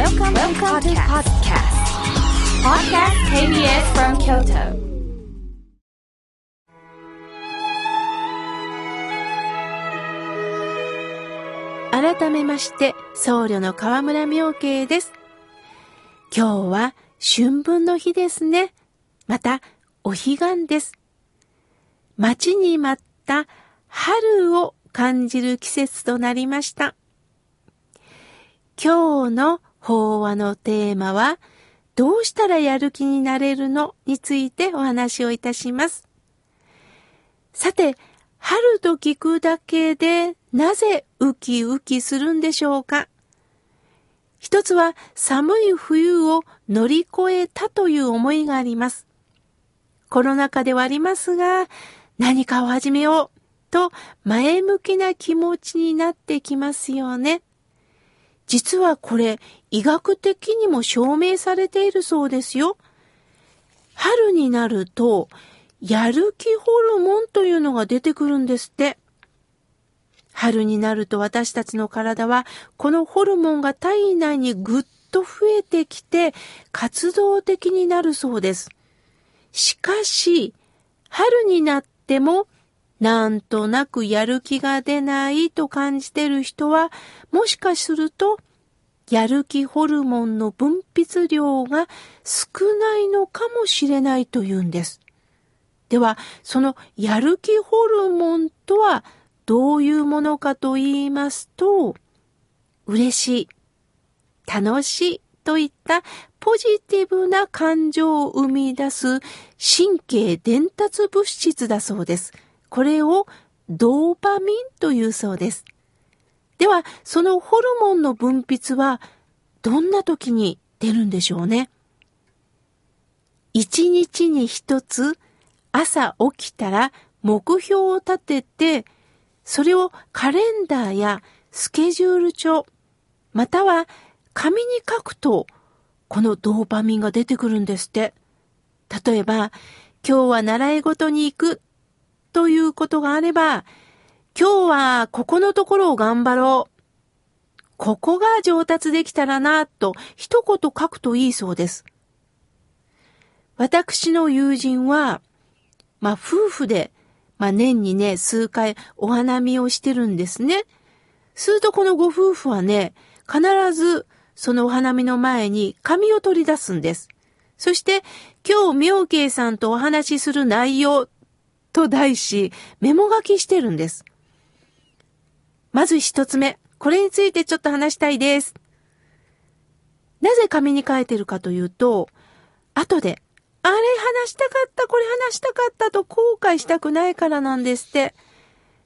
Welcome, Welcome to podcast. Podcast KBS from Kyoto. 改めまして、僧侶の河村明慶です。今日は春分の日ですね。また、お彼岸です。待ちに待った春を感じる季節となりました。今日の法話のテーマは、どうしたらやる気になれるの？についてお話をいたします。さて、春と聞くだけでなぜウキウキするんでしょうか？一つは寒い冬を乗り越えたという思いがあります。コロナ禍ではありますが、何かを始めようと前向きな気持ちになってきますよね。実はこれ医学的にも証明されているそうですよ。春になるとやる気ホルモンというのが出てくるんですって。春になると私たちの体はこのホルモンが体内にぐっと増えてきて活動的になるそうです。しかし、春になってもなんとなくやる気が出ないと感じてる人はもしかするとやる気ホルモンの分泌量が少ないのかもしれないというんです。では、そのやる気ホルモンとはどういうものかと言いますと、嬉しい、楽しいといったポジティブな感情を生み出す神経伝達物質だそうです。これをドーパミンというそうです。では、そのホルモンの分泌はどんな時に出るんでしょうね。一日に一つ朝起きたら目標を立てて、それをカレンダーやスケジュール帳、または紙に書くと、このドーパミンが出てくるんですって。例えば、今日は習い事に行くということがあれば、今日はここのところを頑張ろう。ここが上達できたらな、と一言書くといいそうです。私の友人は、まあ夫婦で、まあ年にね、数回お花見をしてるんですね。するとこのご夫婦はね、必ずそのお花見の前に紙を取り出すんです。そして、今日妙慶さんとお話しする内容と題し、メモ書きしてるんです。まず一つ目、これについてちょっと話したいです。なぜ紙に書いてるかというと、後で、あれ話したかった、これ話したかったと後悔したくないからなんですって。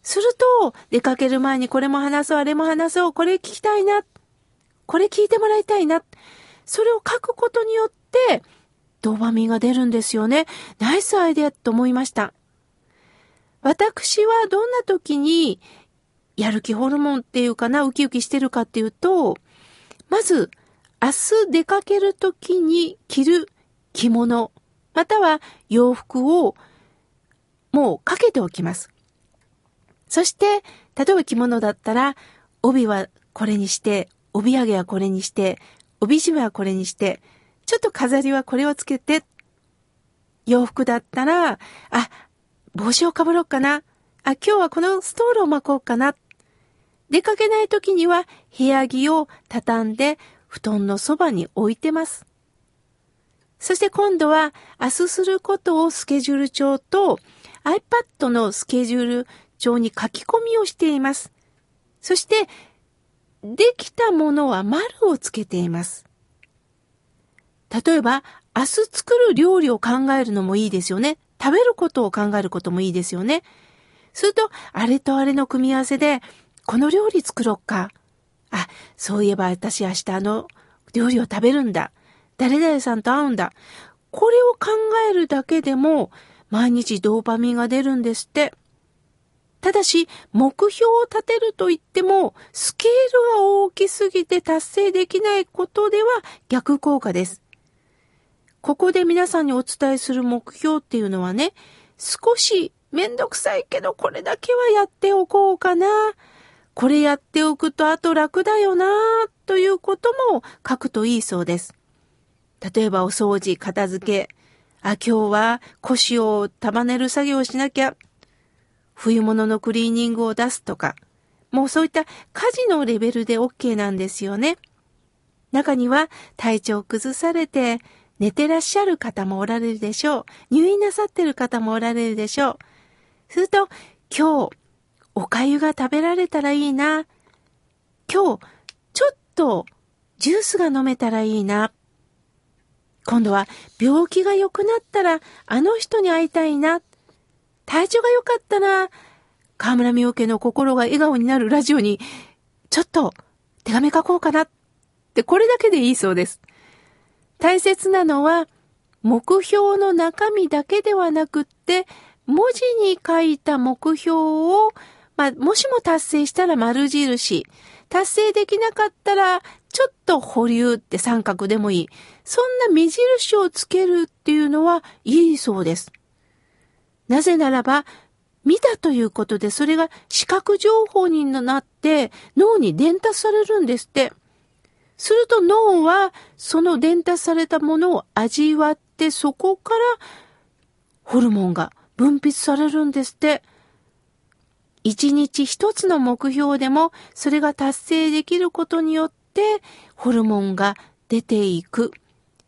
すると、出かける前にこれも話そう、あれも話そう、これ聞きたいな、これ聞いてもらいたいな。それを書くことによって、ドーパミンが出るんですよね。ナイスアイデアと思いました。私はどんな時にやる気ホルモンっていうかな、ウキウキしてるかっていうと、まず、明日出かける時に着る着物、または洋服をもうかけておきます。そして、例えば着物だったら、帯はこれにして、帯揚げはこれにして、帯締めはこれにして、ちょっと飾りはこれをつけて、洋服だったら、あ、帽子をかぶろうかな。あ、今日はこのストールを巻こうかな。出かけない時には部屋着を畳んで布団のそばに置いてます。そして今度は明日することをスケジュール帳と iPad のスケジュール帳に書き込みをしています。そしてできたものは丸をつけています。例えば明日作る料理を考えるのもいいですよね。食べることを考えることもいいですよね。すると、あれとあれの組み合わせで、この料理作ろうか。あ、そういえば私明日あの料理を食べるんだ。誰々さんと会うんだ。これを考えるだけでも、毎日ドーパミンが出るんですって。ただし、目標を立てると言っても、スケールが大きすぎて達成できないことでは逆効果です。ここで皆さんにお伝えする目標っていうのはね、少しめんどくさいけどこれだけはやっておこうかな。これやっておくとあと楽だよなということも書くといいそうです。例えばお掃除、片付け、あ、今日は腰を束ねる作業をしなきゃ、冬物のクリーニングを出すとか、もうそういった家事のレベルで OK なんですよね。中には体調崩されて寝てらっしゃる方もおられるでしょう。入院なさってる方もおられるでしょう。すると、今日、お粥が食べられたらいいな。今日、ちょっと、ジュースが飲めたらいいな。今度は、病気が良くなったら、あの人に会いたいな。体調が良かったな。河村美代家の心が笑顔になるラジオに、ちょっと、手紙書こうかな。ってこれだけでいいそうです。大切なのは、目標の中身だけではなくって、文字に書いた目標を、まあ、もしも達成したら丸印、達成できなかったら、ちょっと保留って三角でもいい。そんな目印をつけるっていうのはいいそうです。なぜならば、見たということでそれが視覚情報になって脳に伝達されるんですって。すると脳はその伝達されたものを味わってそこからホルモンが分泌されるんですって。一日一つの目標でもそれが達成できることによってホルモンが出ていく。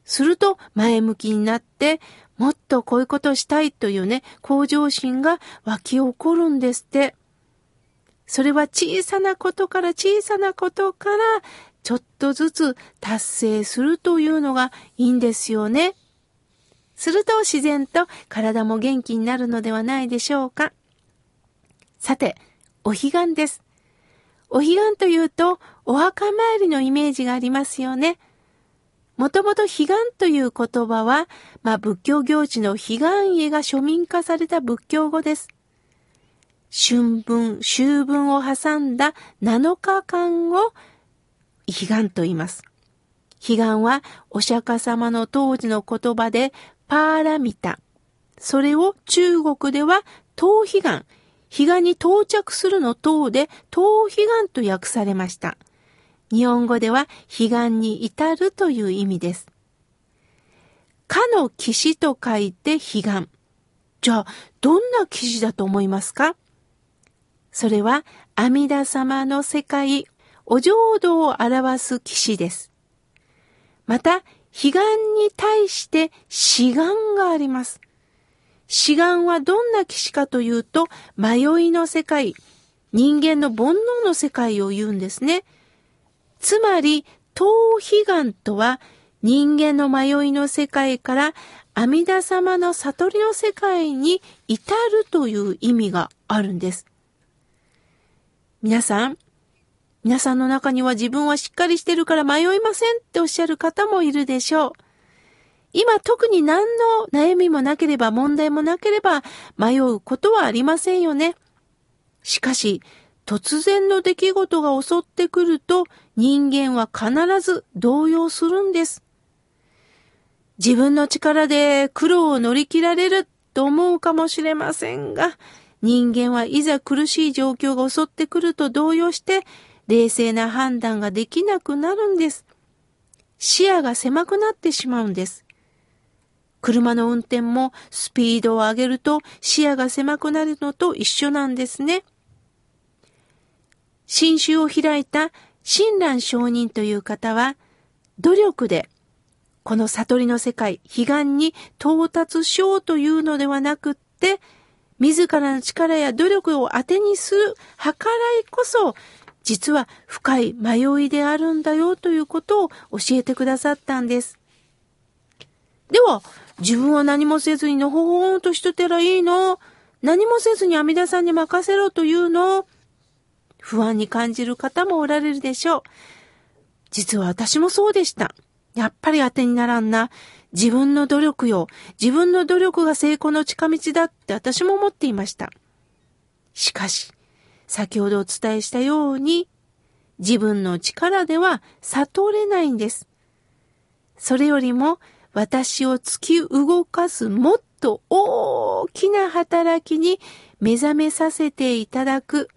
すると前向きになってもっとこういうことをしたいというね、向上心が湧き起こるんですって。それは小さなことから小さなことからちょっとずつ達成するというのがいいんですよね。すると自然と体も元気になるのではないでしょうか。さて、お彼岸です。お彼岸というと、お墓参りのイメージがありますよね。もともと彼岸という言葉は、まあ仏教行事の彼岸絵が庶民化された仏教語です。春分、秋分を挟んだ7日間を彼岸と言います。彼岸はお釈迦様の当時の言葉でパーラミタ。それを中国では東彼岸。彼岸に到着するの等で東彼岸と訳されました。日本語では彼岸に至るという意味です。かの騎士と書いて彼岸。じゃあ、どんな騎士だと思いますか？それは阿弥陀様の世界、お浄土を表す騎士です。また、彼岸に対して志願があります。志願はどんな騎士かというと、迷いの世界、人間の煩悩の世界を言うんですね。つまり、東彼岸とは人間の迷いの世界から阿弥陀様の悟りの世界に至るという意味があるんです。皆さん、皆さんの中には自分はしっかりしてるから迷いませんっておっしゃる方もいるでしょう。今特に何の悩みもなければ問題もなければ迷うことはありませんよね。しかし、突然の出来事が襲ってくると人間は必ず動揺するんです。自分の力で苦労を乗り切られると思うかもしれませんが、人間はいざ苦しい状況が襲ってくると動揺して冷静な判断ができなくなるんです。視野が狭くなってしまうんです。車の運転もスピードを上げると視野が狭くなるのと一緒なんですね。新種を開いた親鸞上人という方は、努力でこの悟りの世界、彼岸に到達しようというのではなくって、自らの力や努力を当てにする計らいこそ実は深い迷いであるんだよということを教えてくださったんです。では、自分は何もせずにのほほんとしとてらいいの？何もせずに阿弥陀さんに任せろというの？不安に感じる方もおられるでしょう。実は私もそうでした。やっぱり当てにならんな。自分の努力よ。自分の努力が成功の近道だって私も思っていました。しかし、先ほどお伝えしたように、自分の力では悟れないんです。それよりも私を突き動かすもっと大きな働きに目覚めさせていただく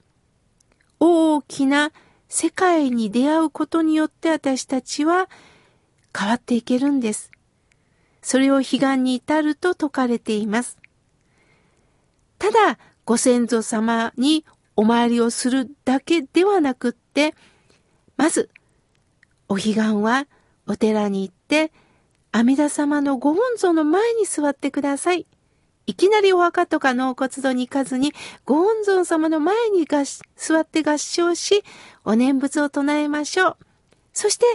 大きな世界に出会うことによって私たちは変わっていけるんです。それを悲願に至ると説かれています。ただ、ご先祖様にお参りをするだけではなくって、まず、お彼岸はお寺に行って、阿弥陀様のご本尊の前に座ってください。いきなりお墓とか納骨堂に行かずに、ご本尊様の前に座って合唱し、お念仏を唱えましょう。そして、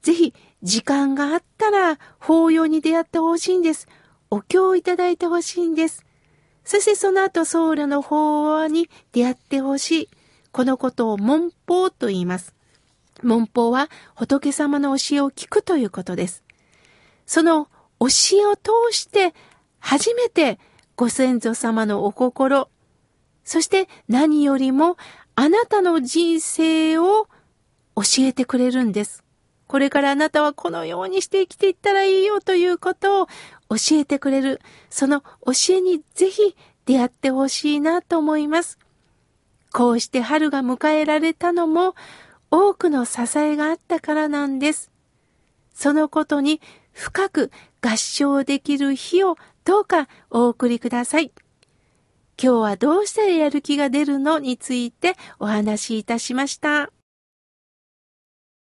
ぜひ、時間があったら、法要に出会ってほしいんです。お経をいただいてほしいんです。そしてその後、僧侶の法話に出会ってほしい。このことを文法と言います。文法は仏様の教えを聞くということです。その教えを通して初めてご先祖様のお心、そして何よりもあなたの人生を教えてくれるんです。これからあなたはこのようにして生きていったらいいよということを教えてくれる。その教えにぜひ出会ってほしいなと思います。こうして春が迎えられたのも多くの支えがあったからなんです。そのことに深く合唱できる日をどうかお送りください。今日はどうしたらやる気が出るのについてお話しいたしました。